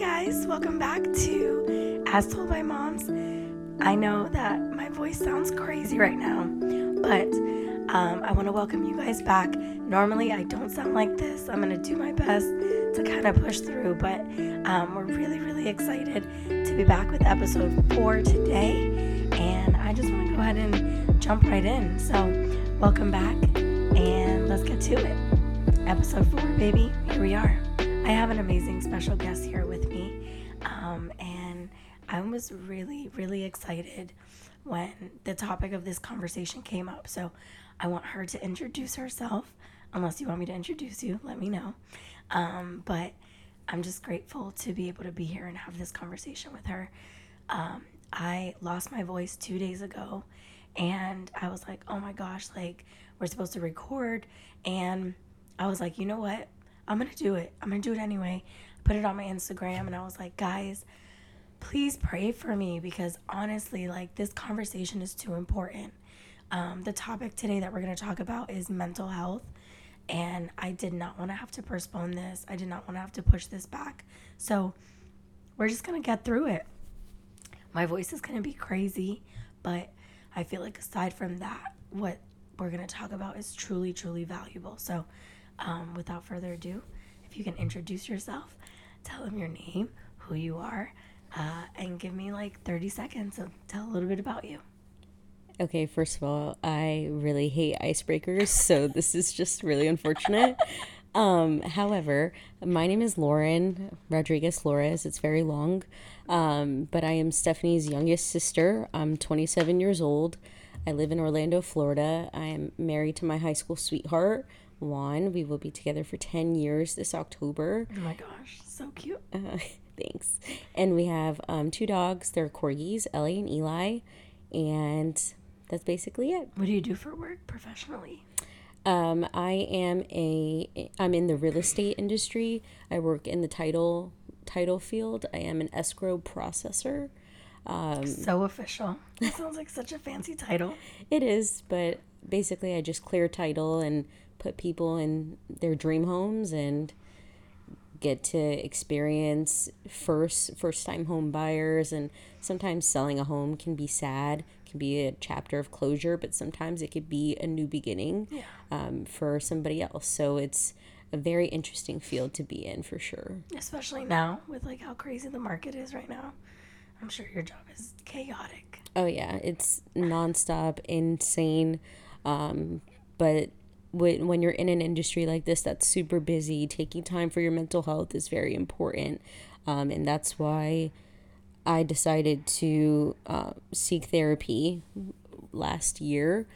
guys, welcome back to As Told by Moms. I know that my voice sounds crazy right now, but um, I want to welcome you guys back. Normally, I don't sound like this. I'm going to do my best to kind of push through, but um, we're really, really excited to be back with episode four today. And I just want to go ahead and jump right in. So, welcome back, and let's get to it. Episode four, baby. Here we are. I have an amazing special guest here I was really, really excited when the topic of this conversation came up. So I want her to introduce herself. Unless you want me to introduce you, let me know. Um, but I'm just grateful to be able to be here and have this conversation with her. Um, I lost my voice two days ago, and I was like, oh my gosh, like we're supposed to record. And I was like, you know what? I'm gonna do it. I'm gonna do it anyway. Put it on my Instagram and I was like, guys, please pray for me because honestly, like this conversation is too important. Um, the topic today that we're gonna talk about is mental health. And I did not want to have to postpone this. I did not want to have to push this back. So we're just gonna get through it. My voice is gonna be crazy, but I feel like aside from that, what we're gonna talk about is truly, truly valuable. So um, without further ado, if you can introduce yourself, tell them your name, who you are, uh, and give me like 30 seconds to tell a little bit about you. Okay, first of all, I really hate icebreakers, so this is just really unfortunate. Um, however, my name is Lauren Rodriguez Flores. It's very long, um, but I am Stephanie's youngest sister. I'm 27 years old. I live in Orlando, Florida. I am married to my high school sweetheart. Juan. We will be together for 10 years this October. Oh my gosh, so cute. Uh, thanks. And we have um, two dogs. They're corgis, Ellie and Eli. And that's basically it. What do you do for work professionally? Um, I am a I'm in the real estate industry. I work in the title title field. I am an escrow processor. Um, so official. That sounds like such a fancy title. It is, but basically I just clear title and put people in their dream homes and get to experience first first time home buyers and sometimes selling a home can be sad can be a chapter of closure but sometimes it could be a new beginning yeah. um, for somebody else. So it's a very interesting field to be in for sure. Especially now with like how crazy the market is right now. I'm sure your job is chaotic. Oh yeah. It's nonstop insane um, but when, when you're in an industry like this that's super busy, taking time for your mental health is very important. Um, and that's why I decided to uh, seek therapy last year.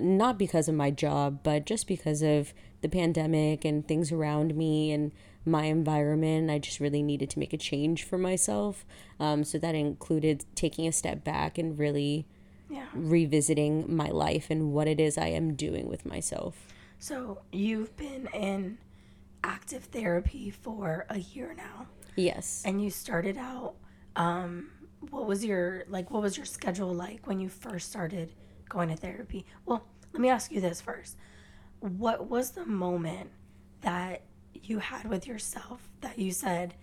Not because of my job, but just because of the pandemic and things around me and my environment. I just really needed to make a change for myself. Um, so that included taking a step back and really yeah. revisiting my life and what it is I am doing with myself. So you've been in active therapy for a year now. Yes. And you started out um what was your like what was your schedule like when you first started going to therapy? Well, let me ask you this first. What was the moment that you had with yourself that you said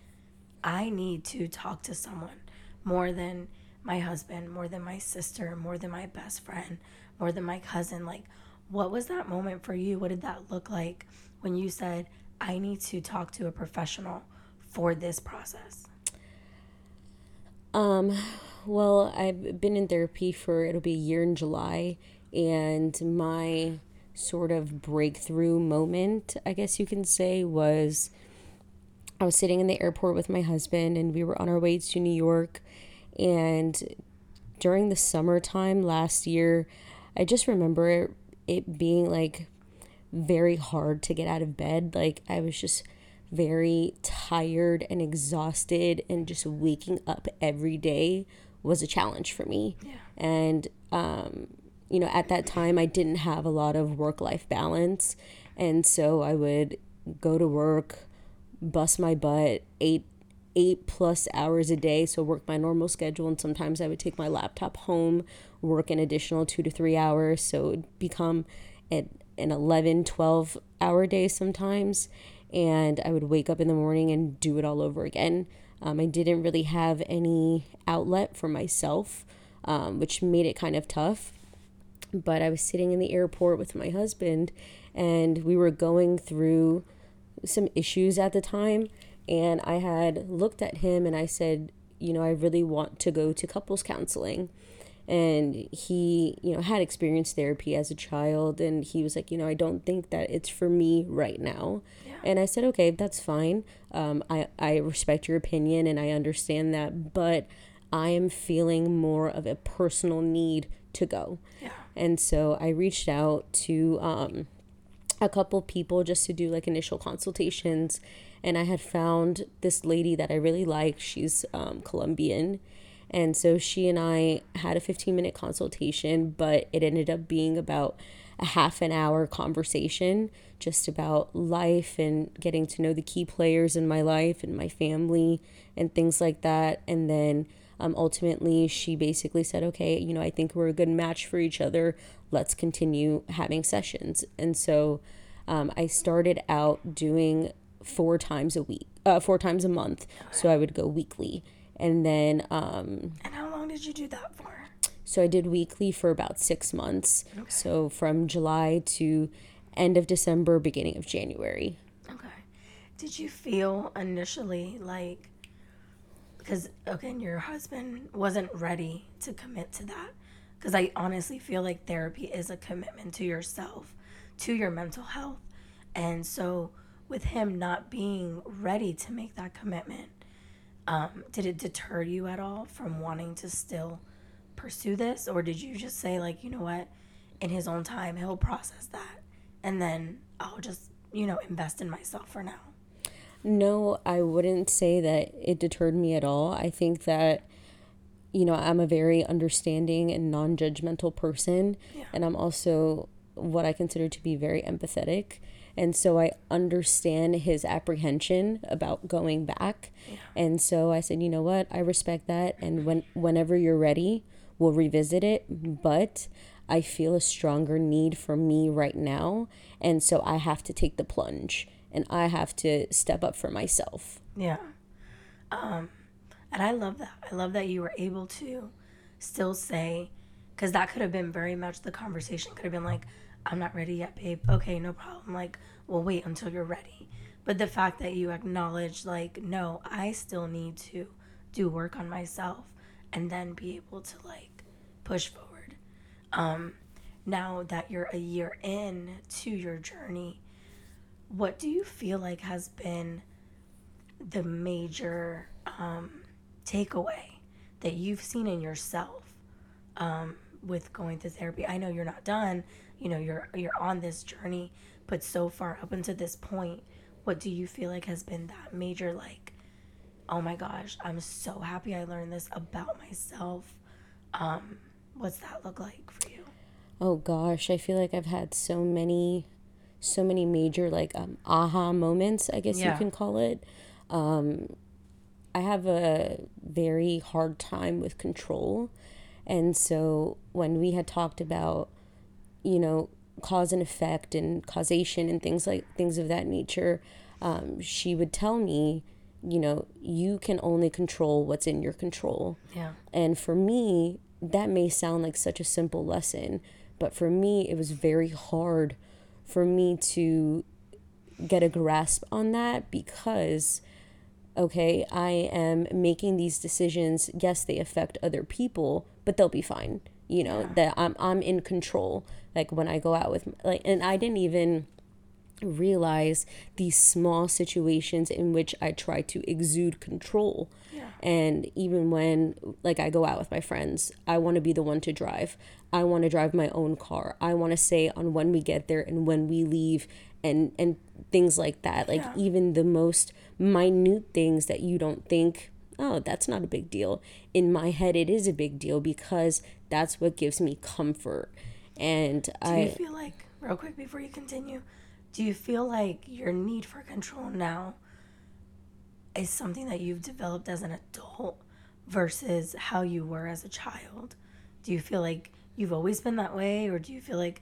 I need to talk to someone more than my husband, more than my sister, more than my best friend, more than my cousin like what was that moment for you? What did that look like when you said, I need to talk to a professional for this process? Um, well, I've been in therapy for it'll be a year in July, and my sort of breakthrough moment, I guess you can say, was I was sitting in the airport with my husband, and we were on our way to New York. And during the summertime last year, I just remember it being like very hard to get out of bed. Like I was just very tired and exhausted and just waking up every day was a challenge for me. Yeah. And um you know, at that time I didn't have a lot of work-life balance and so I would go to work, bust my butt, eight eight plus hours a day, so work my normal schedule, and sometimes I would take my laptop home, work an additional two to three hours, so it would become an, an 11, 12 hour day sometimes, and I would wake up in the morning and do it all over again. Um, I didn't really have any outlet for myself, um, which made it kind of tough. But I was sitting in the airport with my husband, and we were going through some issues at the time. And I had looked at him and I said, You know, I really want to go to couples counseling and he you know had experienced therapy as a child and he was like you know i don't think that it's for me right now yeah. and i said okay that's fine um, I, I respect your opinion and i understand that but i am feeling more of a personal need to go yeah. and so i reached out to um, a couple people just to do like initial consultations and i had found this lady that i really like she's um, colombian and so she and I had a 15 minute consultation, but it ended up being about a half an hour conversation just about life and getting to know the key players in my life and my family and things like that. And then um, ultimately, she basically said, okay, you know, I think we're a good match for each other. Let's continue having sessions. And so um, I started out doing four times a week, uh, four times a month. So I would go weekly. And then um and how long did you do that for? So i did weekly for about six months. Okay. so from july to end of december beginning of january. Okay. Did you feel initially like because again your husband wasn't ready to commit to that? Because i honestly feel like therapy is a commitment to yourself to your mental health. And so with him not being ready to make that commitment um, did it deter you at all from wanting to still pursue this? Or did you just say, like, you know what, in his own time, he'll process that and then I'll just, you know, invest in myself for now? No, I wouldn't say that it deterred me at all. I think that, you know, I'm a very understanding and non judgmental person. Yeah. And I'm also what I consider to be very empathetic. And so I understand his apprehension about going back. Yeah. And so I said, you know what? I respect that. And when whenever you're ready, we'll revisit it. But I feel a stronger need for me right now. And so I have to take the plunge and I have to step up for myself. Yeah. Um, and I love that. I love that you were able to still say, because that could have been very much the conversation, could have been like, I'm not ready yet, babe. Okay, no problem. Like, we'll wait until you're ready. But the fact that you acknowledge, like, no, I still need to do work on myself and then be able to, like, push forward. Um, now that you're a year in to your journey, what do you feel like has been the major um, takeaway that you've seen in yourself um, with going to therapy? I know you're not done, you know you're you're on this journey but so far up until this point what do you feel like has been that major like oh my gosh i'm so happy i learned this about myself. Um what's that look like for you? Oh gosh i feel like i've had so many so many major like um, aha moments i guess yeah. you can call it. Um i have a very hard time with control. And so when we had talked about you know, cause and effect and causation and things like things of that nature, um, she would tell me, you know, you can only control what's in your control. Yeah. And for me, that may sound like such a simple lesson, but for me, it was very hard for me to get a grasp on that because okay, I am making these decisions. Yes, they affect other people, but they'll be fine you know yeah. that i'm i'm in control like when i go out with like and i didn't even realize these small situations in which i try to exude control yeah. and even when like i go out with my friends i want to be the one to drive i want to drive my own car i want to say on when we get there and when we leave and and things like that like yeah. even the most minute things that you don't think oh, that's not a big deal. In my head, it is a big deal because that's what gives me comfort. And do I. you feel like, real quick before you continue, do you feel like your need for control now is something that you've developed as an adult versus how you were as a child? Do you feel like you've always been that way, or do you feel like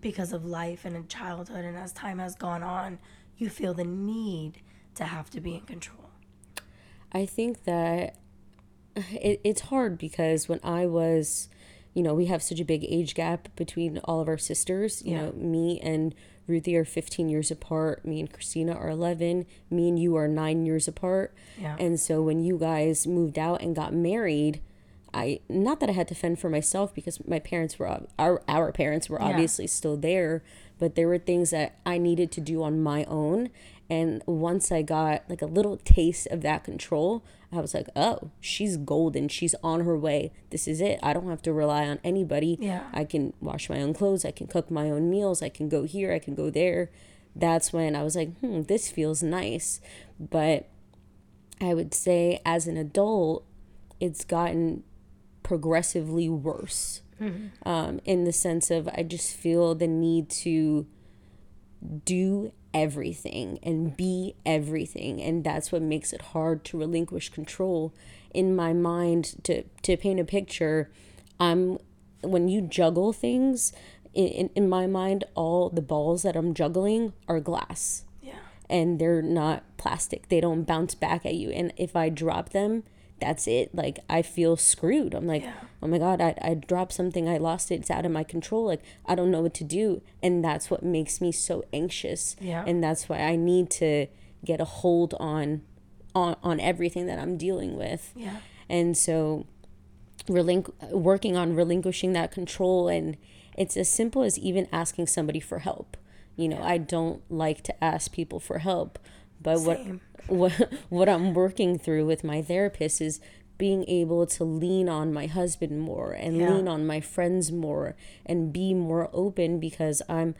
because of life and in childhood and as time has gone on, you feel the need to have to be in control? I think that it, it's hard because when I was, you know, we have such a big age gap between all of our sisters. You Yeah. know, me and Ruthie are 15 years apart. Me and Christina are 11. Me and you are nine years apart. Yeah. And so when you guys moved out and got married, I not that I had to fend for myself because my parents were our our parents were Yeah. obviously still there, but there were things that I needed to do on my own. And once I got like a little taste of that control, I was like, "Oh, she's golden. She's on her way. This is it. I don't have to rely on anybody. Yeah. I can wash my own clothes. I can cook my own meals. I can go here. I can go there." That's when I was like, "Hmm, this feels nice." But I would say as an adult, it's gotten progressively worse um, in the sense of I just feel the need to do everything and be everything and that's what makes it hard to relinquish control in my mind to to paint a picture i'm when you juggle things in, in, in my mind all the balls that i'm juggling are glass yeah. and they're not plastic. They don't bounce back at you. And if I drop them, that's it. Like I feel screwed. I'm like, Yeah. oh my God, I, I dropped something. I lost it. It's out of my control. Like I don't know what to do. And that's what makes me so anxious. Yeah. And that's why I need to get a hold on on, on everything that I'm dealing with. Yeah. And so relinqu- working on relinquishing that control and it's as simple as even asking somebody for help. You know, I don't like to ask people for help, but Same. what what what I'm working through with my therapist is being able to lean on my husband more and Yeah. lean on my friends more and be more open because I'm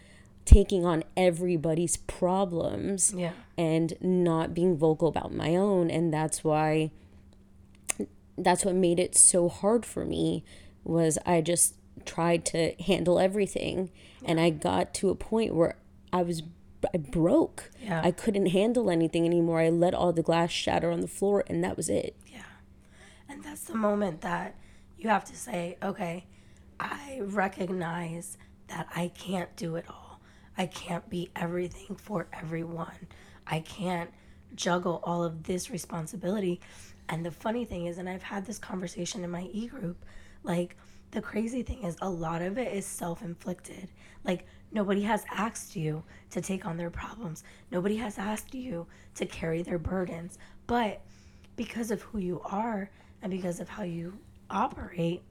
taking on everybody's problems Yeah. and not being vocal about my own and that's why that's what made it so hard for me was I just tried to handle everything and I got to a point where I was I broke. Yeah. I couldn't handle anything anymore. I let all the glass shatter on the floor and that was it. Yeah. And that's the moment that you have to say, okay, I recognize that I can't do it all. I can't be everything for everyone. I can't juggle all of this responsibility. And the funny thing is, and I've had this conversation in my e group, like, the crazy thing is, a lot of it is self inflicted. Like, nobody has asked you to take on their problems, nobody has asked you to carry their burdens. But because of who you are and because of how you operate,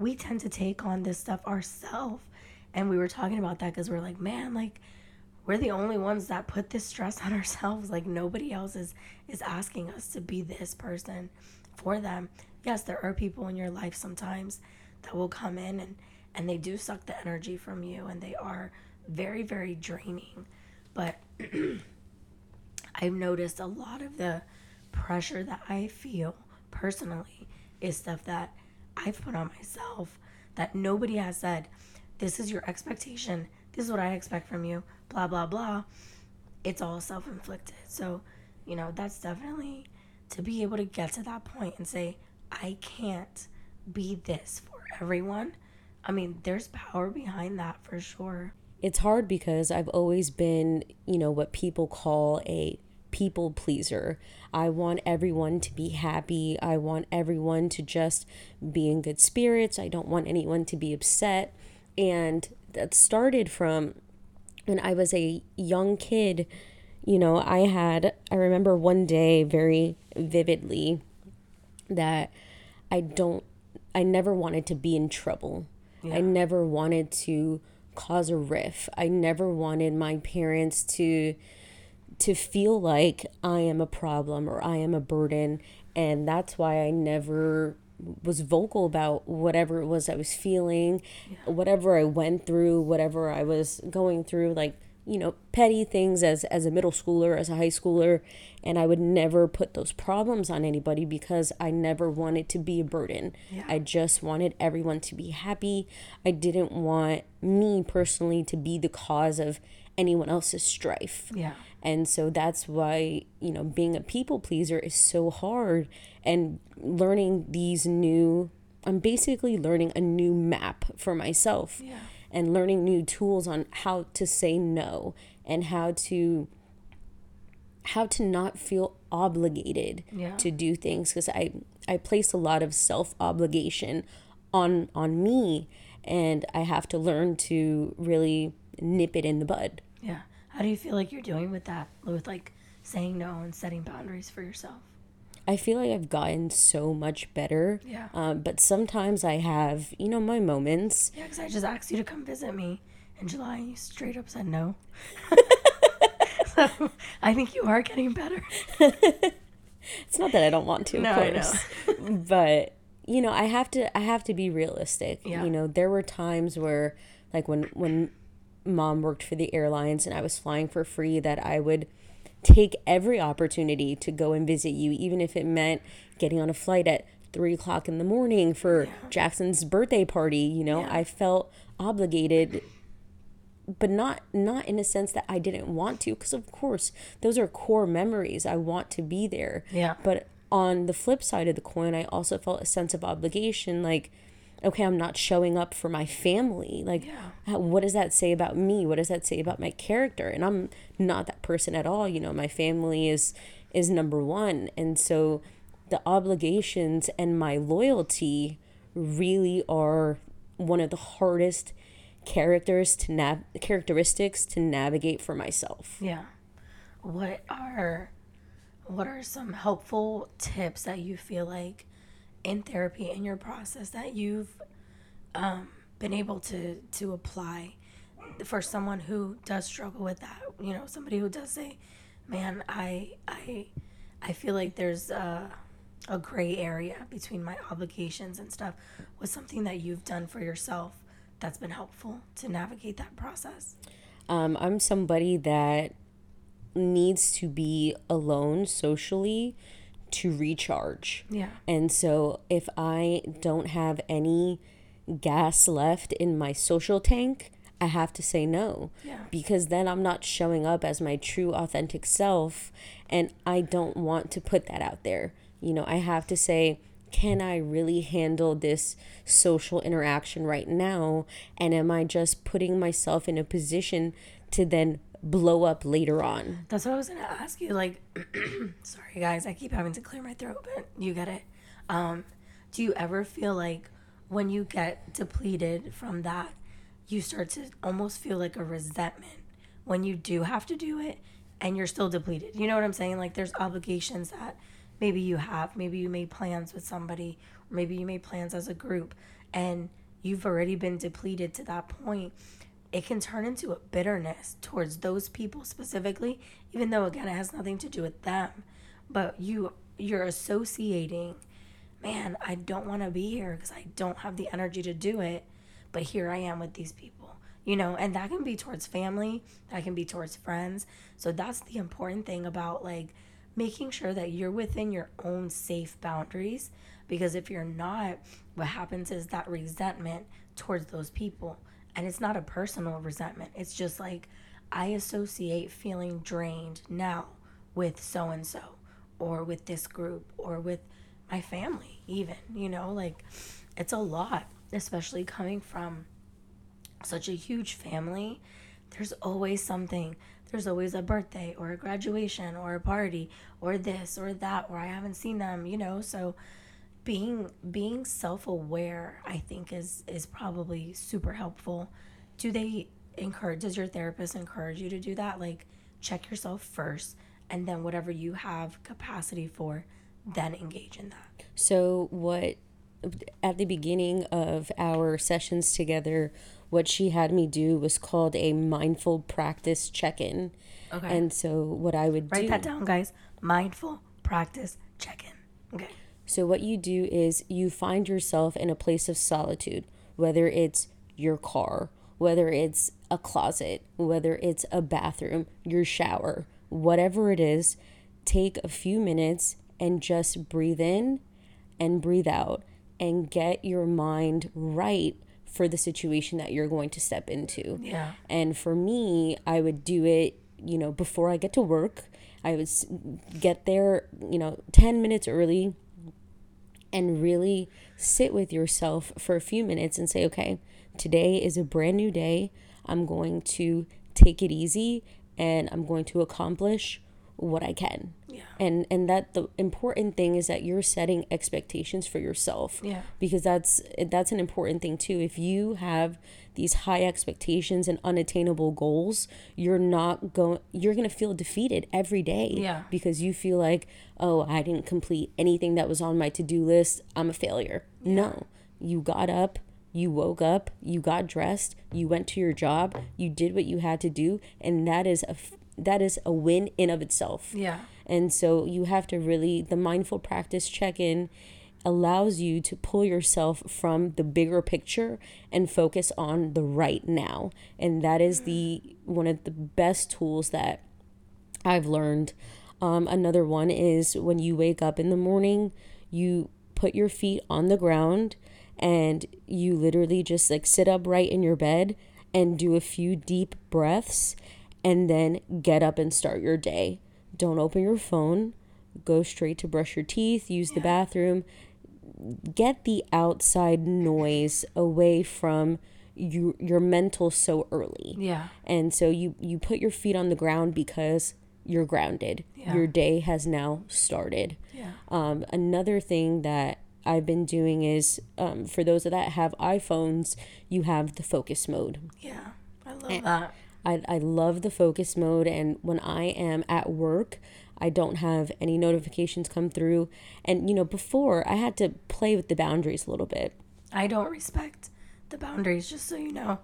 we tend to take on this stuff ourselves. And we were talking about that because we're like, man, like, we're the only ones that put this stress on ourselves. Like, nobody else is, is asking us to be this person for them. Yes, there are people in your life sometimes that will come in and, and they do suck the energy from you and they are very, very draining. But I've noticed a lot of the pressure that I feel personally is stuff that I've put on myself that nobody has said, this is your expectation, this is what I expect from you, blah, blah, blah. It's all self inflicted. So, you know, that's definitely to be able to get to that point and say, I can't be this for everyone. I mean, there's power behind that for sure. It's hard because I've always been, you know, what people call a people pleaser. I want everyone to be happy. I want everyone to just be in good spirits. I don't want anyone to be upset. And that started from when I was a young kid. You know, I had, I remember one day very vividly that I don't, I never wanted to be in trouble. I never wanted to cause a riff. I never wanted my parents to to feel like I am a problem or I am a burden. And that's why I never was vocal about whatever it was I was feeling, whatever I went through, whatever I was going through. Like you know petty things as as a middle schooler as a high schooler and I would never put those problems on anybody because I never wanted to be a burden. Yeah. I just wanted everyone to be happy. I didn't want me personally to be the cause of anyone else's strife. Yeah. And so that's why, you know, being a people pleaser is so hard and learning these new I'm basically learning a new map for myself Yeah. And learning new tools on how to say no and how to how to not feel obligated Yeah. to do things because I I place a lot of self obligation on on me and I have to learn to really nip it in the bud. Yeah. How do you feel like you're doing with that? With like saying no and setting boundaries for yourself? I feel like I've gotten so much better. Yeah. Um, but sometimes I have, you know, my moments. Yeah, because I just asked you to come visit me in July and you straight up said no. so I think you are getting better. It's not that I don't want to, of No, I course. but you know, I have to I have to be realistic. Yeah. You know, there were times where like when when mom worked for the airlines and I was flying for free that I would take every opportunity to go and visit you, even if it meant getting on a flight at three o'clock in the morning for Jackson's birthday party. You know, Yeah. I felt obligated but not not in a sense that I didn't want to because of course those are core memories I want to be there Yeah. but on the flip side of the coin I also felt a sense of obligation like okay I'm not showing up for my family like Yeah. how, what does that say about me what does that say about my character and I'm not that person at all you know my family is is number 1 and so the obligations and my loyalty really are one of the hardest characters to nav- characteristics to navigate for myself. Yeah. What are what are some helpful tips that you feel like in therapy in your process that you've um, been able to to apply for someone who does struggle with that? You know, somebody who does say, "Man, I I I feel like there's a, a gray area between my obligations and stuff." was something that you've done for yourself that's been helpful to navigate that process? Um, I'm somebody that needs to be alone socially to recharge. Yeah. And so if I don't have any gas left in my social tank, I have to say no. Yeah. Because then I'm not showing up as my true authentic self and I don't want to put that out there. You know, I have to say can I really handle this social interaction right now? And am I just putting myself in a position to then blow up later on? That's what I was gonna ask you. Like, sorry guys, I keep having to clear my throat, but you get it. Um, do you ever feel like when you get depleted from that, you start to almost feel like a resentment when you do have to do it and you're still depleted? You know what I'm saying? Like, there's obligations that maybe you have, maybe you made plans with somebody, or maybe you made plans as a group, and you've already been depleted to that point it can turn into a bitterness towards those people specifically even though again it has nothing to do with them. But you you're associating man i don't want to be here because i don't have the energy to do it but here i am with these people you know? And that can be towards family that can be towards friends. So that's the important thing about like making sure that you're within your own safe boundaries because if you're not what happens is that resentment towards those people and it's not a personal resentment. It's just like i associate feeling drained now with so and so or with this group or with my family even you know like it's a lot especially coming from such a huge family. There's always something. There's always a birthday or a graduation or a party or this or that or i haven't seen them you know so being being self-aware i think is is probably super helpful do they encourage does your therapist encourage you to do that like check yourself first and then whatever you have capacity for then engage in that So, what at the beginning of our sessions together, what she had me do was called a mindful practice check in. Okay. And so, what I would write do. that down guys mindful practice check-in okay So, what you do is you find yourself in a place of solitude, whether it's your car, whether it's a closet, whether it's a bathroom, your shower, whatever it is, take a few minutes and just breathe in and breathe out and get your mind right for the situation that you're going to step into. Yeah. And for me, I would do it, you know, before I get to work. I would get there, you know, 10 minutes early and really sit with yourself for a few minutes and say, okay, today is a brand new day. I'm going to take it easy and I'm going to accomplish what I can. Yeah. And and that the important thing is that you're setting expectations for yourself. Yeah. Because that's that's an important thing too. If you have these high expectations and unattainable goals, you're not going you're going to feel defeated every day Yeah. because you feel like, "Oh, I didn't complete anything that was on my to-do list. I'm a failure." No. You got up, you woke up, you got dressed, you went to your job, you did what you had to do, and that is a f- that is a win in of itself. Yeah. And so you have to really, the mindful practice check in allows you to pull yourself from the bigger picture and focus on the right now. And that is the one of the best tools that I've learned. Um, another one is when you wake up in the morning, you put your feet on the ground and you literally just like sit upright in your bed and do a few deep breaths and then get up and start your day. Don't open your phone. Go straight to brush your teeth, use the bathroom. Get the outside noise away from you your mental so early. Yeah. And so you you put your feet on the ground because you're grounded. Yeah. Your day has now started. Yeah. Um, another thing that I've been doing is um, for those that have iPhones, you have the focus mode. Yeah. I love that. I, I love the focus mode, and when I am at work, I don't have any notifications come through. And you know, before I had to play with the boundaries a little bit. I don't respect the boundaries, just so you know.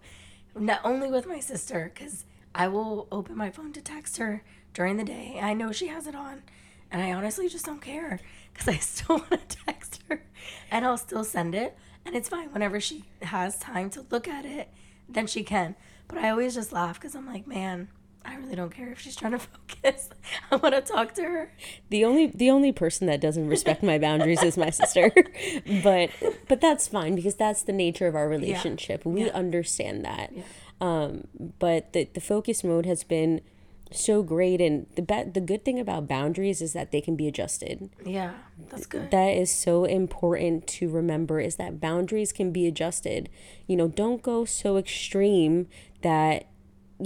Not only with my sister, because I will open my phone to text her during the day. I know she has it on, and I honestly just don't care because I still want to text her, and I'll still send it, and it's fine whenever she has time to look at it, then she can. But I always just laugh because I'm like, man, I really don't care if she's trying to focus. I want to talk to her. The only the only person that doesn't respect my boundaries is my sister. but but that's fine because that's the nature of our relationship. We Yeah. understand that. Um, but the the focus mode has been so great and the be- the good thing about boundaries is that they can be adjusted. Yeah, that's good. That is so important to remember is that boundaries can be adjusted. You know, don't go so extreme that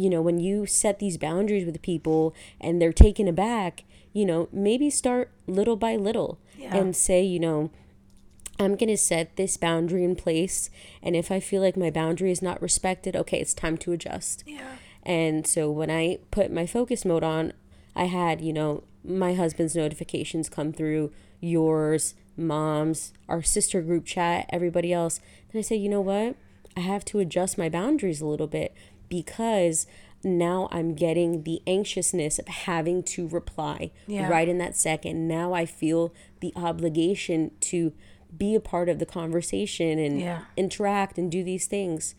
you know, when you set these boundaries with people and they're taken aback, you know, maybe start little by little Yeah. and say, you know, I'm going to set this boundary in place. And if I feel like my boundary is not respected, okay, it's time to adjust. Yeah. And so when I put my focus mode on, I had, you know, my husband's notifications come through, yours, mom's, our sister group chat, everybody else. Then I say, you know what? I have to adjust my boundaries a little bit because now I'm getting the anxiousness of having to reply Yeah. right in that second. Now I feel the obligation to be a part of the conversation and Yeah. interact and do these things.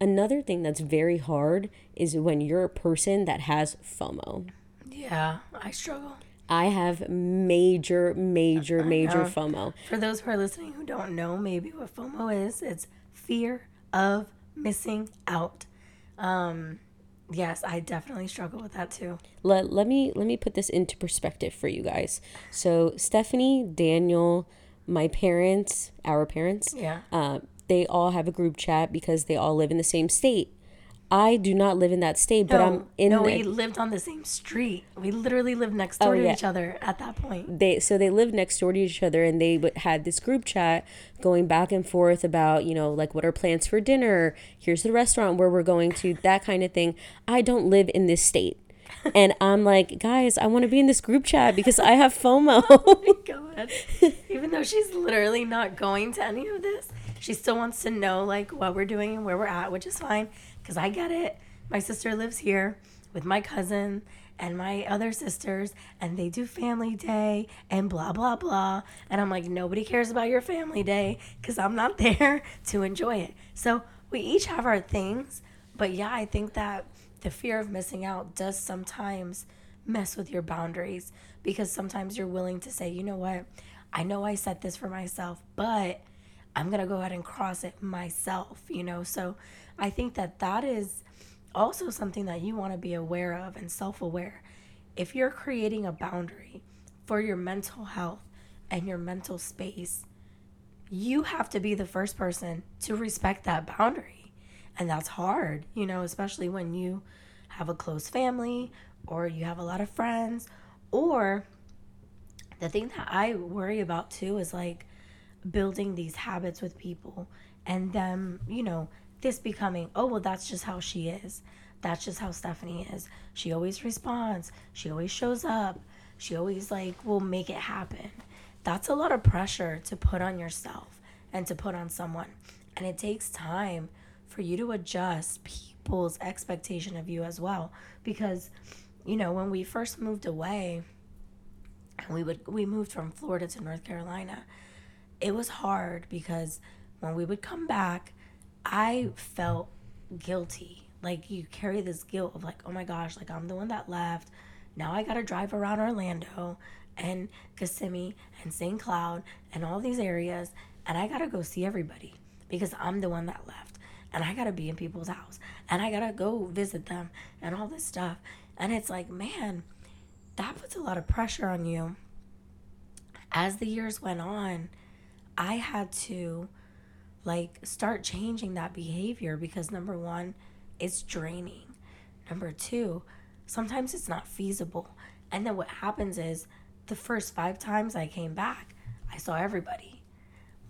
Another thing that's very hard is when you're a person that has FOMO. Yeah, I struggle. I have major, major, major. FOMO. For those who are listening who don't know, maybe what FOMO is, it's fear of missing out. Um, yes, I definitely struggle with that too. Let, let me let me put this into perspective for you guys. So Stephanie, Daniel, my parents, our parents, Yeah. uh, they all have a group chat because they all live in the same state. I do not live in that state, but I'm in no, the, we lived on the same street. We literally lived next door Oh, to yeah. each other at that point. they so they lived next door to each other and they had this group chat going back and forth about you know like what are plans for dinner here's the restaurant where we're going to that kind of thing i don't live in this state and i'm like guys i want to be in this group chat because i have fomo oh my God. Even though she's literally not going to any of this, she still wants to know like what we're doing and where we're at, which is fine because I get it. My sister lives here with my cousin and my other sisters, and they do family day and blah blah blah. And I'm like, nobody cares about your family day because I'm not there to enjoy it. So we each have our things, but yeah, I think that the fear of missing out does sometimes mess with your boundaries because sometimes you're willing to say, you know what, I know I set this for myself, but I'm going to go ahead and cross it myself, you know? So I think that that is also something that you want to be aware of and self aware. If you're creating a boundary for your mental health and your mental space, you have to be the first person to respect that boundary. And that's hard, you know, especially when you have a close family or you have a lot of friends Or the thing that I worry about too is like building these habits with people and them, you know, this becoming, oh, well, that's just how she is. That's just how Stephanie is. She always responds. She always shows up. She always like will make it happen. That's a lot of pressure to put on yourself and to put on someone. And it takes time for you to adjust people's expectation of you as well because you know, when we first moved away and we would we moved from Florida to North Carolina, it was hard because when we would come back, I felt guilty. Like you carry this guilt of like, oh my gosh, like I'm the one that left. Now I gotta drive around Orlando and Kissimmee and St. Cloud and all these areas and I gotta go see everybody because I'm the one that left. And I gotta be in people's house and I gotta go visit them and all this stuff. And it's like, man, that puts a lot of pressure on you. As the years went on, I had to like start changing that behavior because number one, it's draining. Number two, sometimes it's not feasible. And then what happens is the first five times I came back, I saw everybody.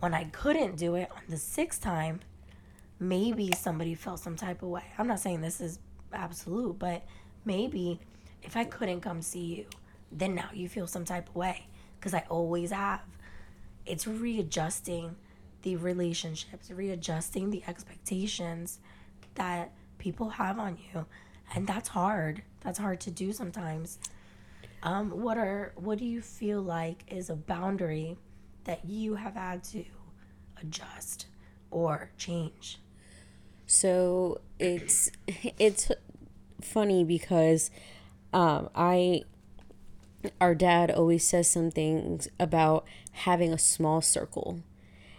When I couldn't do it on the sixth time, maybe somebody felt some type of way. I'm not saying this is absolute, but maybe if I couldn't come see you, then now you feel some type of way because I always have. It's readjusting the relationships, readjusting the expectations that people have on you. And that's hard. That's hard to do sometimes. Um, what are what do you feel like is a boundary that you have had to adjust or change? So it's it's funny because um, I our dad always says some things about having a small circle.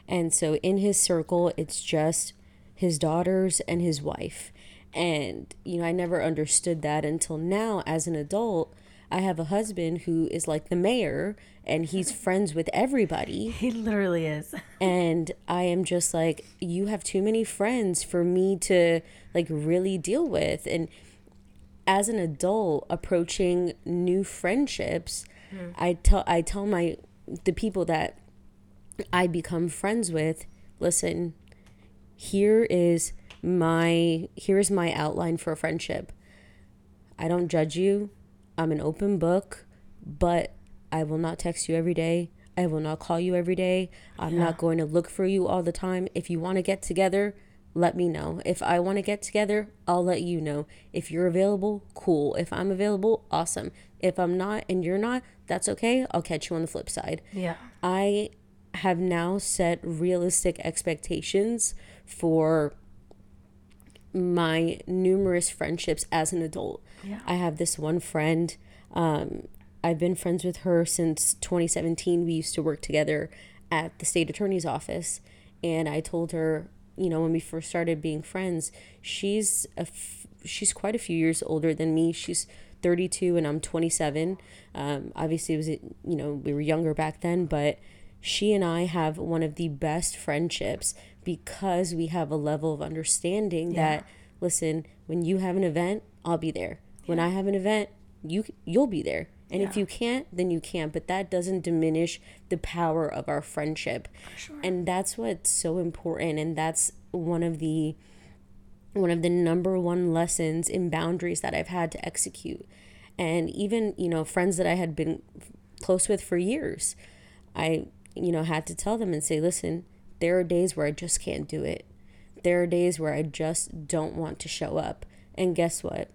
And so in his circle, it's just his daughters and his wife. And, you know, I never understood that until now as an adult. I have a husband who is like the mayor and he's friends with everybody. He literally is. and I am just like, you have too many friends for me to like really deal with. And as an adult approaching new friendships, mm. I tell I tell my the people that I become friends with, listen, here is my here is my outline for a friendship. I don't judge you. I'm an open book, but I will not text you every day. I will not call you every day. I'm yeah. not going to look for you all the time. If you want to get together, let me know. If I want to get together, I'll let you know. If you're available, cool. If I'm available, awesome. If I'm not and you're not, that's okay. I'll catch you on the flip side. Yeah. I have now set realistic expectations for my numerous friendships as an adult. Yeah. I have this one friend. Um, I've been friends with her since 2017. We used to work together at the state attorney's office. And I told her you know when we first started being friends she's a f- she's quite a few years older than me she's 32 and i'm 27 um, obviously it was you know we were younger back then but she and i have one of the best friendships because we have a level of understanding yeah. that listen when you have an event i'll be there yeah. when i have an event you you'll be there and yeah. if you can't, then you can't. But that doesn't diminish the power of our friendship. Sure. And that's what's so important. And that's one of the one of the number one lessons in boundaries that I've had to execute. And even, you know, friends that I had been close with for years, I, you know, had to tell them and say, listen, there are days where I just can't do it. There are days where I just don't want to show up. And guess what?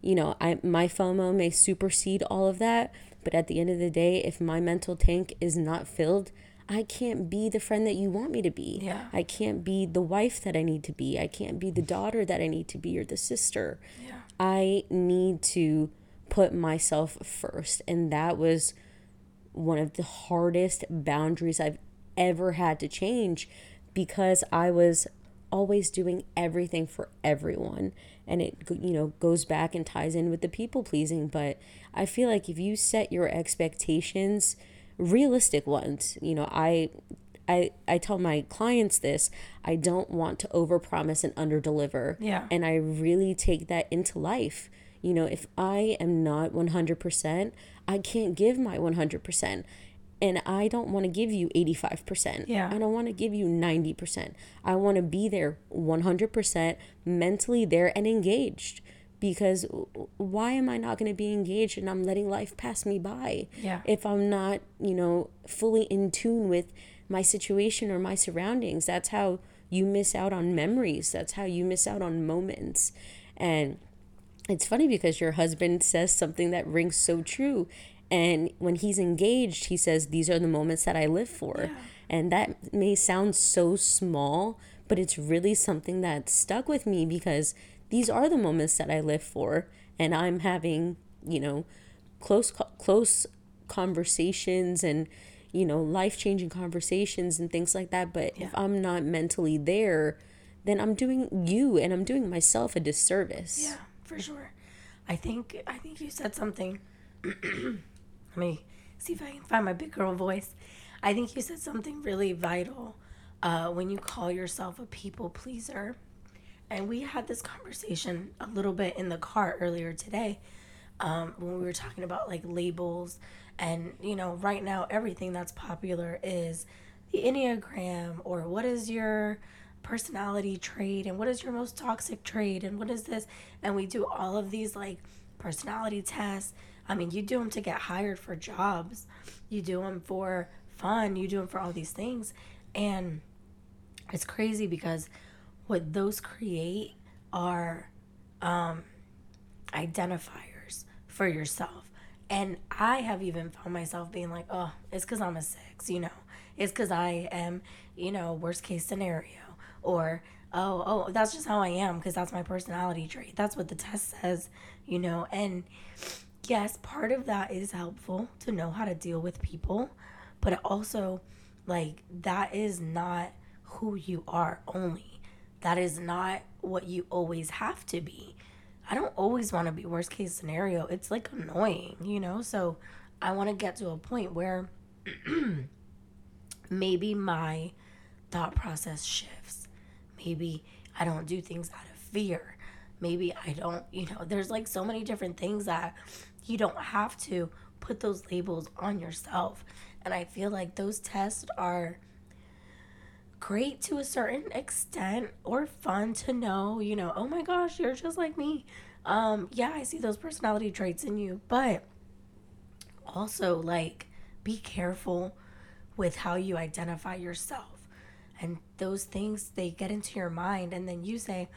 you know, I my FOMO may supersede all of that, but at the end of the day, if my mental tank is not filled, I can't be the friend that you want me to be. Yeah. I can't be the wife that I need to be. I can't be the daughter that I need to be or the sister. Yeah. I need to put myself first. And that was one of the hardest boundaries I've ever had to change because I was always doing everything for everyone. And it you know goes back and ties in with the people pleasing. But i feel like if you set your expectations realistic ones you know i I, I tell my clients this i don't want to overpromise and underdeliver. Yeah. And i really take that into life You know, if I am not 100%, I can't give my 100%. And I don't want to give you 85%. Yeah. I don't want to give you 90%. I want to be there 100% mentally there and engaged because why am I not going to be engaged and I'm letting life pass me by? Yeah. If I'm not, you know, fully in tune with my situation or my surroundings, that's how you miss out on memories. That's how you miss out on moments. And it's funny because your husband says something that rings so true. And when he's engaged, he says, These are the moments that I live for. Yeah. And that may sound so small, but it's really something that stuck with me because these are the moments that I live for. And I'm having, you know, close, close conversations and, you know, life changing conversations and things like that. But Yeah. if I'm not mentally there, then I'm doing you and I'm doing myself a disservice. Yeah, for sure. I think I think you said something. Let me see if I can find my big girl voice. I think you said something really vital uh, when you call yourself a people pleaser. And we had this conversation a little bit in the car earlier today um, when we were talking about like labels. And, you know, right now, everything that's popular is the Enneagram or what is your personality trait and what is your most toxic trait and what is this. And we do all of these like personality tests. I mean, you do them to get hired for jobs, you do them for fun, you do them for all these things. And it's crazy because what those create are um, identifiers for yourself. And I have even found myself being like, oh, it's because I'm a six, you know, it's because I am, you know, worst case scenario. Or, oh, oh, that's just how I am because that's my personality trait. That's what the test says, you know. And yes, part of that is helpful to know how to deal with people, but also, like, that is not who you are only. That is not what you always have to be. I don't always want to be worst case scenario. It's like annoying, you know? So I want to get to a point where maybe my thought process shifts. Maybe I don't do things out of fear. Maybe I don't, you know, there's like so many different things that you don't have to put those labels on yourself. And I feel like those tests are great to a certain extent or fun to know, you know, oh my gosh, you're just like me. Um, yeah, I see those personality traits in you, but also like be careful with how you identify yourself. And those things they get into your mind and then you say,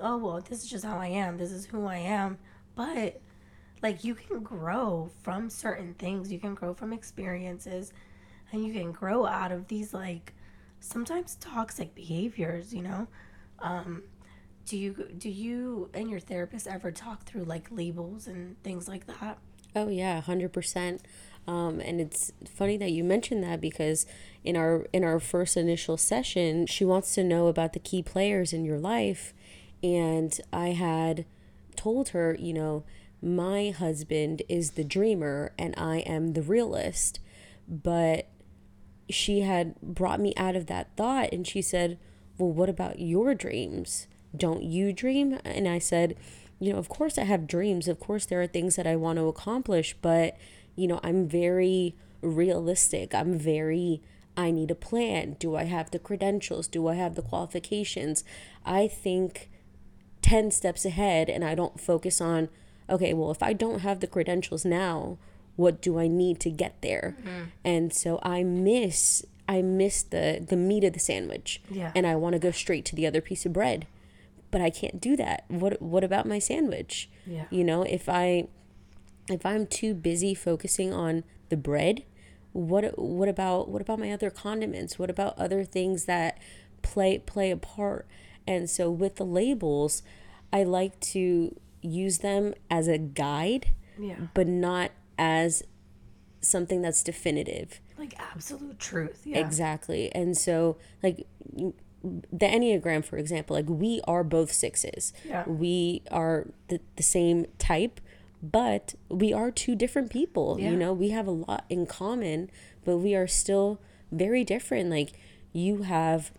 "Oh, well, this is just how I am. This is who I am." But like you can grow from certain things. You can grow from experiences and you can grow out of these like sometimes toxic behaviors, you know? Um, do you do you and your therapist ever talk through like labels and things like that? Oh yeah, hundred percent. Um, and it's funny that you mentioned that because in our in our first initial session, she wants to know about the key players in your life, and I had told her, you know, my husband is the dreamer and I am the realist, but she had brought me out of that thought and she said, Well, what about your dreams? Don't you dream? And I said, You know, of course I have dreams. Of course there are things that I want to accomplish, but, you know, I'm very realistic. I'm very, I need a plan. Do I have the credentials? Do I have the qualifications? I think 10 steps ahead and I don't focus on, okay, well, if I don't have the credentials now, what do I need to get there? Mm-hmm. And so I miss I miss the the meat of the sandwich. Yeah. And I want to go straight to the other piece of bread. But I can't do that. What what about my sandwich? Yeah. You know, if I if I'm too busy focusing on the bread, what what about what about my other condiments? What about other things that play play a part? And so with the labels, I like to use them as a guide, Yeah. but not as something that's definitive. Like absolute truth. Yeah. Exactly. And so, like, the Enneagram, for example, like, we are both sixes. Yeah. We are the, the same type, but we are two different people. Yeah. You know, we have a lot in common, but we are still very different. Like, you have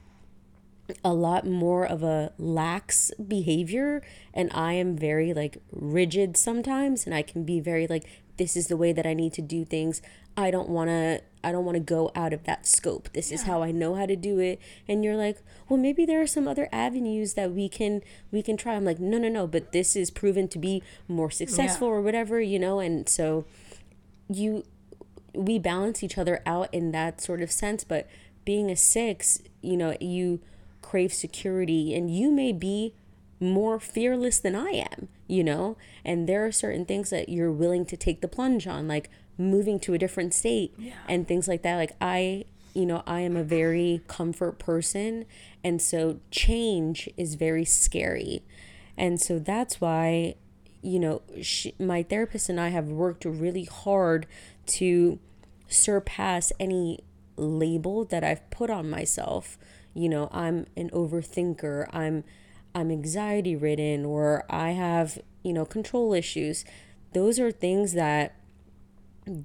a lot more of a lax behavior and I am very like rigid sometimes and I can be very like this is the way that I need to do things. I don't want to I don't want to go out of that scope. This yeah. is how I know how to do it. And you're like, "Well, maybe there are some other avenues that we can we can try." I'm like, "No, no, no, but this is proven to be more successful yeah. or whatever, you know?" And so you we balance each other out in that sort of sense, but being a 6, you know, you crave security and you may be more fearless than I am, you know? And there are certain things that you're willing to take the plunge on, like moving to a different state yeah. and things like that. Like, I, you know, I am a very comfort person. And so change is very scary. And so that's why, you know, she, my therapist and I have worked really hard to surpass any label that I've put on myself. You know, I'm an overthinker. I'm I'm anxiety ridden or I have, you know, control issues. Those are things that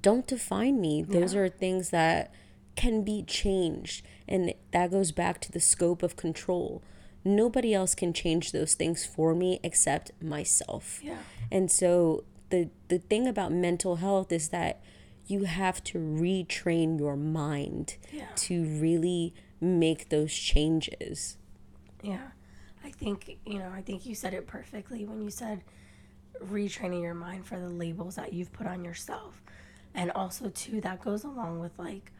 don't define me. Those yeah. are things that can be changed. And that goes back to the scope of control. Nobody else can change those things for me except myself. Yeah. And so the the thing about mental health is that you have to retrain your mind yeah. to really make those changes. Yeah. I think, you know, I think you said it perfectly when you said retraining your mind for the labels that you've put on yourself. And also, too, that goes along with like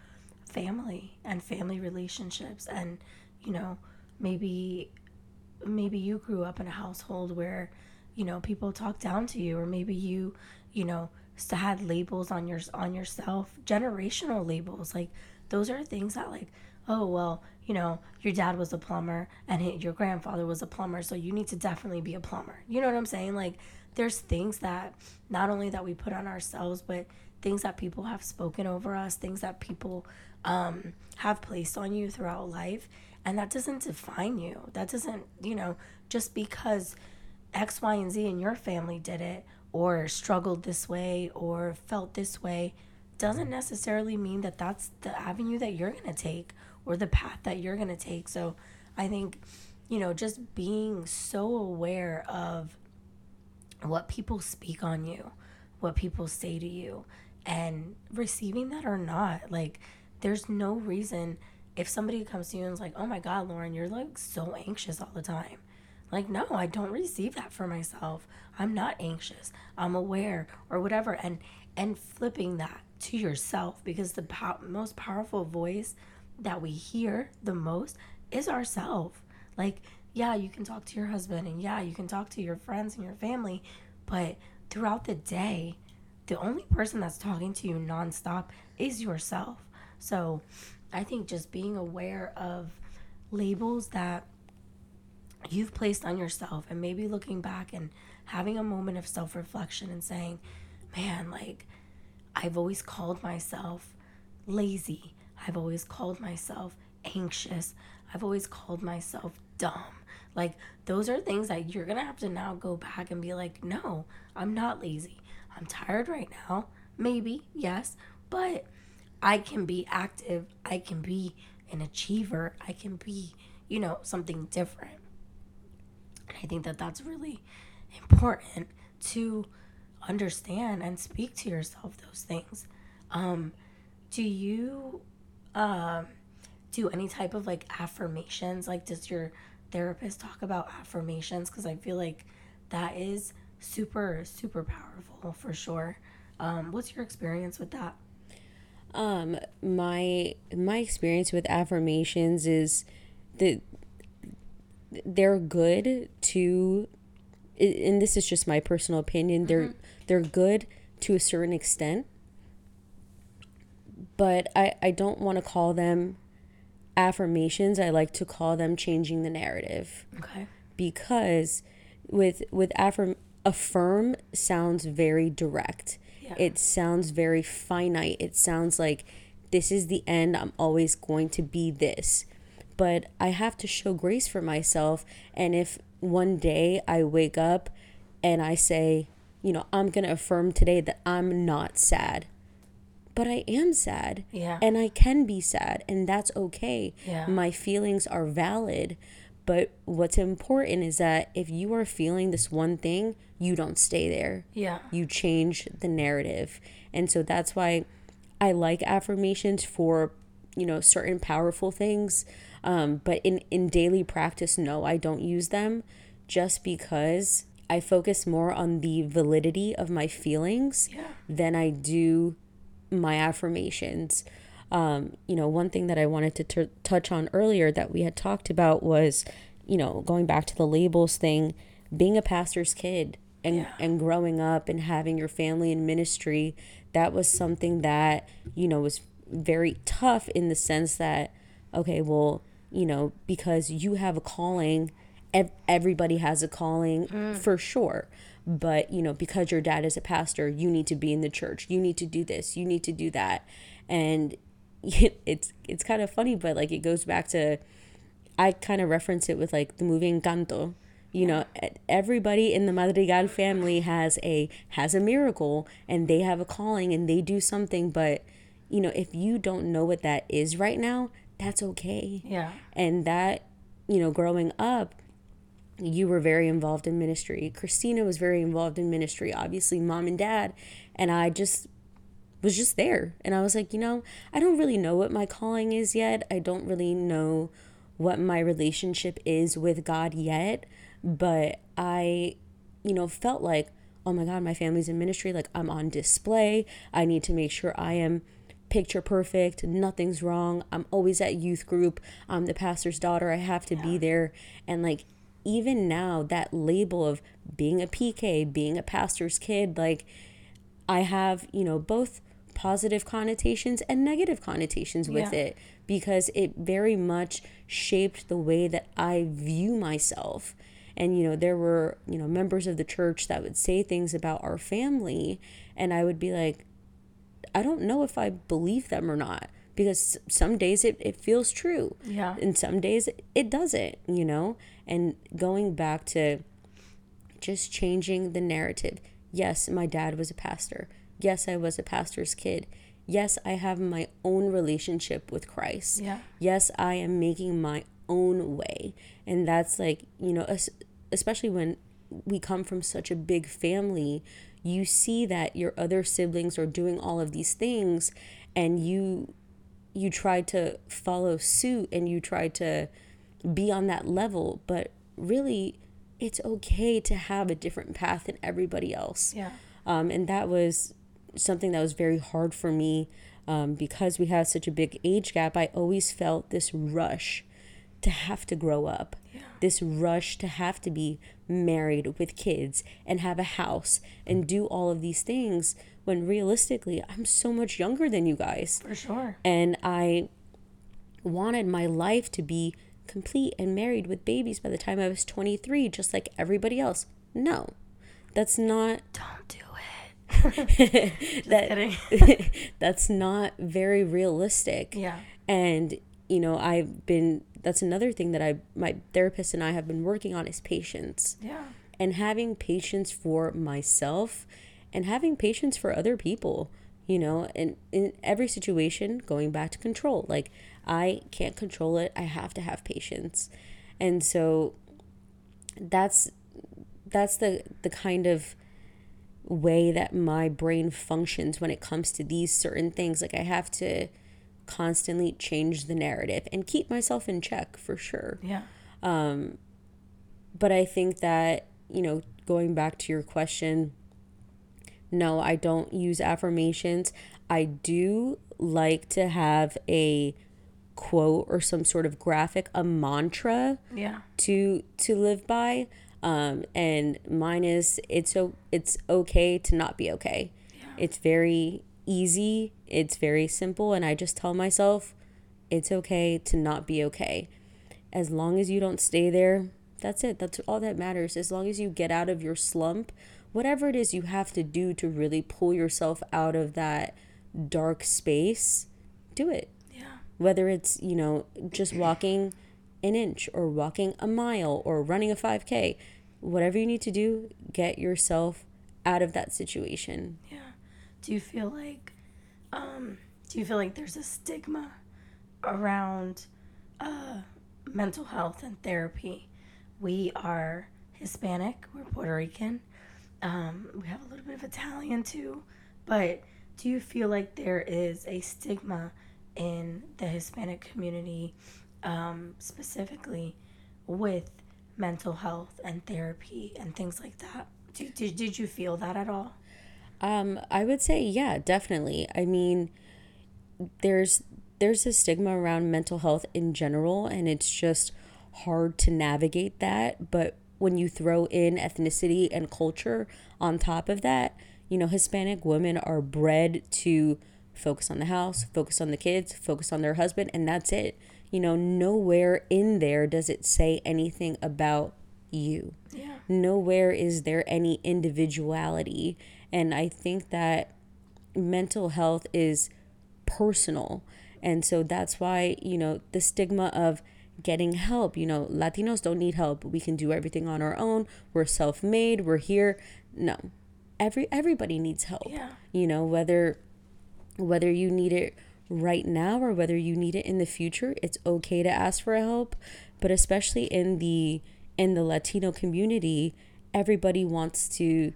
family and family relationships. And, you know, maybe, maybe you grew up in a household where, you know, people talk down to you, or maybe you, you know, had labels on your on yourself, generational labels. Like those are things that like, oh well, you know, your dad was a plumber and your grandfather was a plumber, so you need to definitely be a plumber. You know what I'm saying? Like there's things that not only that we put on ourselves, but things that people have spoken over us, things that people um, have placed on you throughout life, and that doesn't define you. That doesn't, you know, just because X, Y, and Z in your family did it or struggled this way or felt this way doesn't necessarily mean that that's the avenue that you're going to take or the path that you're going to take. So I think, you know, just being so aware of what people speak on you, what people say to you, and receiving that or not. Like, there's no reason if somebody comes to you and is like, oh my God, Lauren, you're like so anxious all the time. Like, no, I don't receive that for myself. I'm not anxious. I'm aware or whatever. And and flipping that to yourself because the po- most powerful voice that we hear the most is ourself. Like, yeah, you can talk to your husband and yeah, you can talk to your friends and your family, but throughout the day, the only person that's talking to you nonstop is yourself. So, I think just being aware of labels that you've placed on yourself and maybe looking back and having a moment of self reflection and saying, man, like, I've always called myself lazy. I've always called myself anxious. I've always called myself dumb. Like, those are things that you're gonna have to now go back and be like, no, I'm not lazy. I'm tired right now. Maybe, yes, but I can be active. I can be an achiever. I can be, you know, something different. And I think that that's really important to understand and speak to yourself those things. Um, do you um, do any type of like affirmations? Like, does your therapist talk about affirmations? Because I feel like that is super, super powerful for sure. Um, what's your experience with that? Um, my my experience with affirmations is that they're good to and this is just my personal opinion they're mm-hmm. they're good to a certain extent but i i don't want to call them affirmations i like to call them changing the narrative okay because with with affirm affirm sounds very direct yeah. it sounds very finite it sounds like this is the end i'm always going to be this but I have to show grace for myself. And if one day I wake up and I say, you know, I'm going to affirm today that I'm not sad, but I am sad. Yeah. And I can be sad, and that's okay. Yeah. My feelings are valid. But what's important is that if you are feeling this one thing, you don't stay there. Yeah. You change the narrative. And so that's why I like affirmations for, you know, certain powerful things. Um, but in, in daily practice, no, I don't use them just because I focus more on the validity of my feelings Yeah. than I do my affirmations. Um, you know, one thing that I wanted to t- touch on earlier that we had talked about was, you know, going back to the labels thing, being a pastor's kid and Yeah. and growing up and having your family in ministry, that was something that, you know, was very tough in the sense that okay, well, you know, because you have a calling, ev- everybody has a calling for sure. But, you know, because your dad is a pastor, you need to be in the church. You need to do this. You need to do that. And it's it's kind of funny, but like it goes back to I kind of reference it with like the movie Encanto. You know, everybody in the Madrigal family has a has a miracle and they have a calling and they do something, but you know, if you don't know what that is right now, that's okay. Yeah. And that, you know, growing up, you were very involved in ministry. Christina was very involved in ministry, obviously, mom and dad. And I just was just there. And I was like, you know, I don't really know what my calling is yet. I don't really know what my relationship is with God yet. But I, you know, felt like, oh my God, my family's in ministry. Like I'm on display. I need to make sure I am picture perfect. Nothing's wrong. I'm always at youth group. I'm the pastor's daughter. I have to be there. And like, even now, that label of being a PK, being a pastor's kid, like, I have, you know, both positive connotations and negative connotations with Yeah. it because it very much shaped the way that I view myself. And, you know, there were, you know, members of the church that would say things about our family, and I would be like, I don't know if I believe them or not because some days it, it feels true. Yeah. And some days it doesn't, you know? And going back to just changing the narrative. Yes, my dad was a pastor. Yes, I was a pastor's kid. Yes, I have my own relationship with Christ. Yeah. Yes, I am making my own way. And that's like, you know, especially when we come from such a big family, you see that your other siblings are doing all of these things and you you try to follow suit and you try to be on that level, but really it's okay to have a different path than everybody else. Yeah. Um, and that was something that was very hard for me um, because we have such a big age gap. I always felt this rush to have to grow up, this rush to have to be married with kids and have a house and do all of these things when realistically, I'm so much younger than you guys For sure. and I wanted my life to be complete and married with babies by the time I was 23, just like everybody else. No, that's not Don't do it. that. that's not very realistic. Yeah. And you know, I've been. That's another thing that I, my therapist and I have been working on is patience Yeah. and having patience for myself and having patience for other people you know and in every situation going back to control like i can't control it i have to have patience and so that's that's the the kind of way that my brain functions when it comes to these certain things like i have to constantly change the narrative and keep myself in check for sure Yeah. Um, but I think that, you know, going back to your question, no, I don't use affirmations. I do like to have a quote or some sort of graphic, a mantra Yeah. to to live by. Um, and mine is it's o- it's okay to not be okay. It's very easy. It's very simple, and I just tell myself it's okay to not be okay. As long as you don't stay there, that's it. That's all that matters. As long as you get out of your slump, whatever it is you have to do to really pull yourself out of that dark space, do it Yeah. whether it's you know just walking an inch or walking a mile or running a 5k whatever you need to do get yourself out of that situation. Yeah. Do you feel like um, do you feel like there's a stigma around uh, mental health and therapy? We are Hispanic, we're Puerto Rican, um, we have a little bit of Italian too, but do you feel like there is a stigma in the Hispanic community, um, specifically with mental health and therapy and things like that? Did, did, did you feel that at all? Um, I would say, yeah, definitely. I mean, there's there's a stigma around mental health in general, and it's just hard to navigate that. But when you throw in ethnicity and culture on top of that, you know, Hispanic women are bred to focus on the house, focus on the kids, focus on their husband, and that's it. You know, nowhere in there does it say anything about you. Yeah. Nowhere is there any individuality. And I think that mental health is personal. And so that's why, you know, the stigma of getting help, you know, Latinos don't need help. We can do everything on our own. We're self-made. We're here. No. Every everybody needs help. Yeah. You know, whether whether you need it right now or whether you need it in the future, it's okay to ask for help, but especially in the in the Latino community, everybody wants to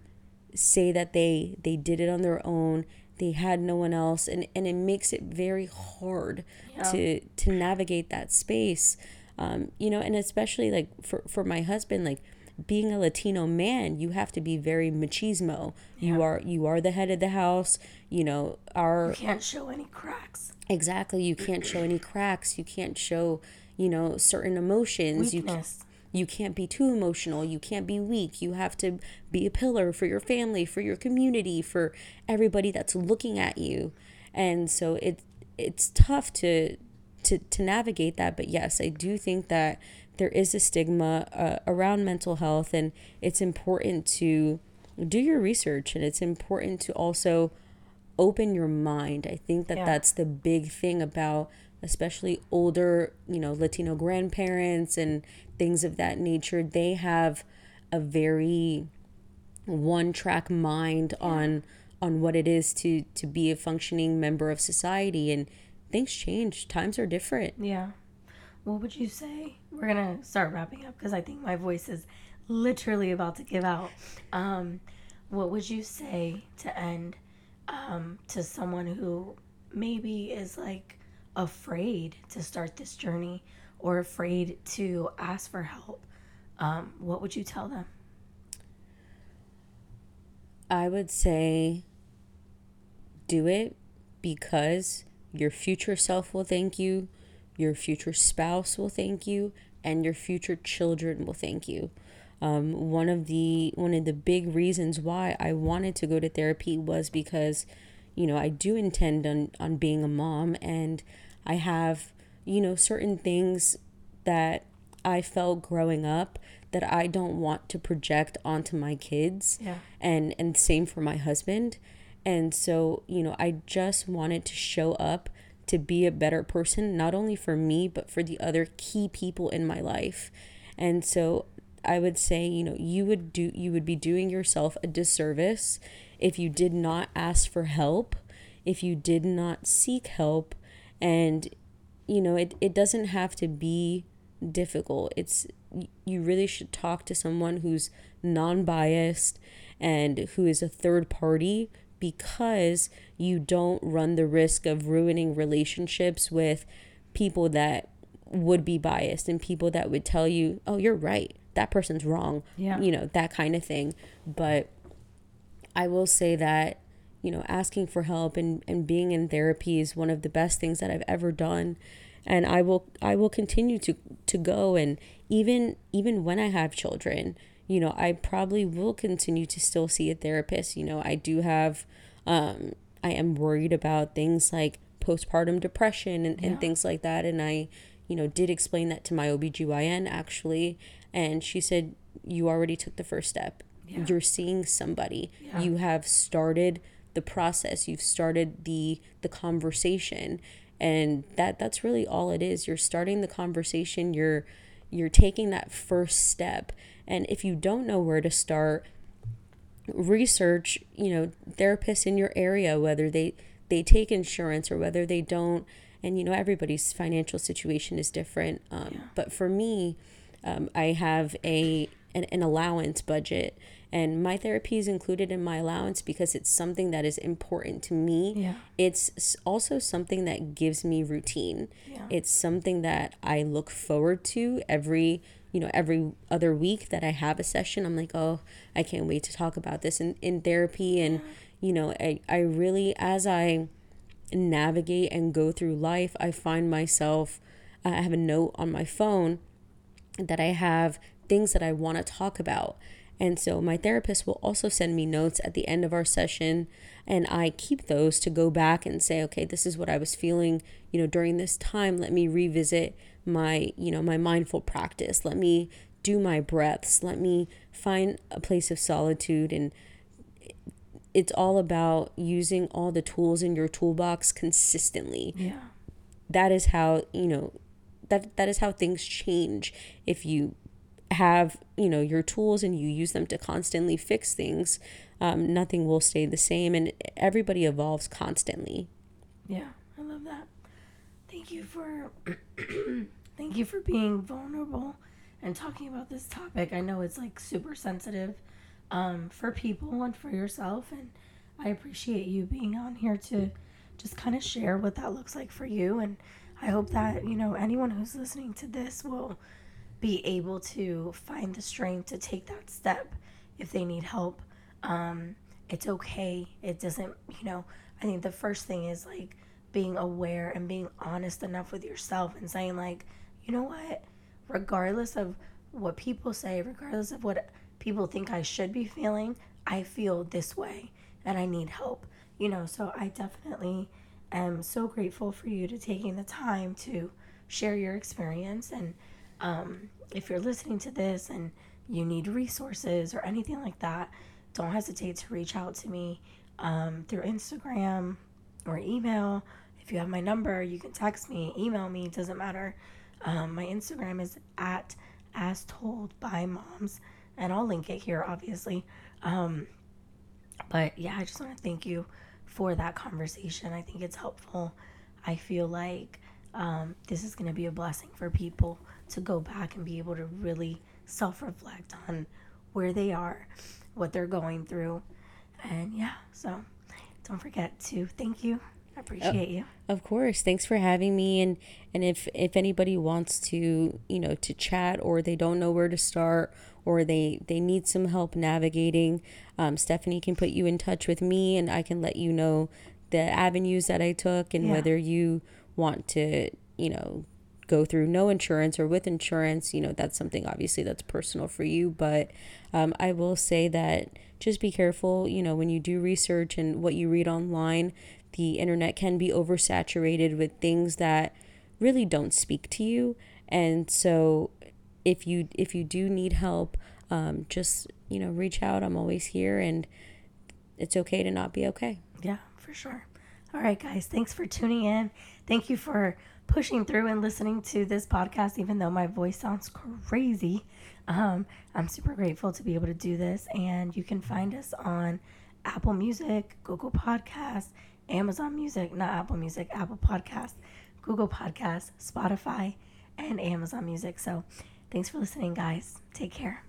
say that they they did it on their own they had no one else and, and it makes it very hard yeah. to to navigate that space um, you know and especially like for, for my husband like being a latino man you have to be very machismo yeah. you are you are the head of the house you know our you can't show any cracks exactly you can't show any cracks you can't show you know certain emotions Weakness. you you can't be too emotional. You can't be weak. You have to be a pillar for your family, for your community, for everybody that's looking at you. And so it it's tough to to to navigate that, but yes, I do think that there is a stigma uh, around mental health and it's important to do your research and it's important to also open your mind. I think that yeah. that's the big thing about especially older, you know, Latino grandparents and things of that nature, they have a very one track mind yeah. on on what it is to to be a functioning member of society and things change times are different yeah what would you say? We're gonna start wrapping up because i think my voice is literally about to give out. Um what would you say to end um to someone who maybe is like afraid to start this journey or afraid to ask for help, um, what would you tell them? I would say do it because your future self will thank you, your future spouse will thank you, and your future children will thank you. Um, one of the one of the big reasons why I wanted to go to therapy was because, you know, I do intend on on being a mom, and I have you know, certain things that I felt growing up that I don't want to project onto my kids. Yeah. And and same for my husband. And so, you know, I just wanted to show up to be a better person, not only for me, but for the other key people in my life. And so I would say, you know, you would do you would be doing yourself a disservice if you did not ask for help, if you did not seek help and you know, it, it doesn't have to be difficult. It's you really should talk to someone who's non-biased and who is a third party because you don't run the risk of ruining relationships with people that would be biased and people that would tell you, "Oh, you're right. That person's wrong." Yeah. You know, that kind of thing. But I will say that you know, asking for help and, and being in therapy is one of the best things that I've ever done. And I will I will continue to to go and even even when I have children, you know, I probably will continue to still see a therapist. You know, I do have um I am worried about things like postpartum depression and, yeah. and things like that. And I, you know, did explain that to my OBGYN actually. And she said, You already took the first step. Yeah. You're seeing somebody. Yeah. You have started the process you've started the the conversation and that that's really all it is you're starting the conversation you're you're taking that first step and if you don't know where to start research you know therapists in your area whether they they take insurance or whether they don't and you know everybody's financial situation is different um, yeah. but for me um, i have a an, an allowance budget and my therapy is included in my allowance because it's something that is important to me yeah. it's also something that gives me routine yeah. it's something that i look forward to every you know every other week that i have a session i'm like oh i can't wait to talk about this in, in therapy. And you know I, I really as i navigate and go through life i find myself i have a note on my phone that i have things that i want to talk about and so my therapist will also send me notes at the end of our session and I keep those to go back and say, okay, this is what I was feeling, you know, during this time. Let me revisit my, you know, my mindful practice. Let me do my breaths. Let me find a place of solitude and it's all about using all the tools in your toolbox consistently. Yeah. That is how, you know, that that is how things change if you have you know your tools and you use them to constantly fix things um, nothing will stay the same and everybody evolves constantly. Yeah i love that. Thank you for thank you for being vulnerable and talking about this topic. I know it's like super sensitive um, for people and for yourself and i appreciate you being on here to just kind of share what that looks like for you and i hope that you know anyone who's listening to this will be able to find the strength to take that step if they need help. Um, it's okay. It doesn't, you know, I think the first thing is like being aware and being honest enough with yourself and saying, like, you know what, regardless of what people say, regardless of what people think I should be feeling, I feel this way and I need help, you know. So I definitely am so grateful for you to taking the time to share your experience and um, if you're listening to this and you need resources or anything like that, don't hesitate to reach out to me um, through Instagram or email. If you have my number, you can text me, email me, doesn't matter. Um, my Instagram is at as told by moms, and I'll link it here, obviously. Um, but yeah, I just want to thank you for that conversation. I think it's helpful. I feel like um, this is going to be a blessing for people to go back and be able to really self reflect on where they are, what they're going through. And yeah, so don't forget to thank you. I appreciate you. Of course. Thanks for having me and and if if anybody wants to, you know, to chat or they don't know where to start or they they need some help navigating, um, Stephanie can put you in touch with me and I can let you know the avenues that I took and yeah. whether you want to, you know, go through no insurance or with insurance, you know, that's something obviously that's personal for you. But um, I will say that just be careful, you know, when you do research and what you read online, the internet can be oversaturated with things that really don't speak to you. And so if you if you do need help, um, just you know reach out. I'm always here, and it's okay to not be okay. Yeah, for sure. All right, guys. Thanks for tuning in. Thank you for pushing through and listening to this podcast, even though my voice sounds crazy. Um, I'm super grateful to be able to do this. And you can find us on Apple Music, Google Podcasts, Amazon Music, not Apple Music, Apple Podcasts, Google Podcasts, Spotify, and Amazon Music. So thanks for listening, guys. Take care.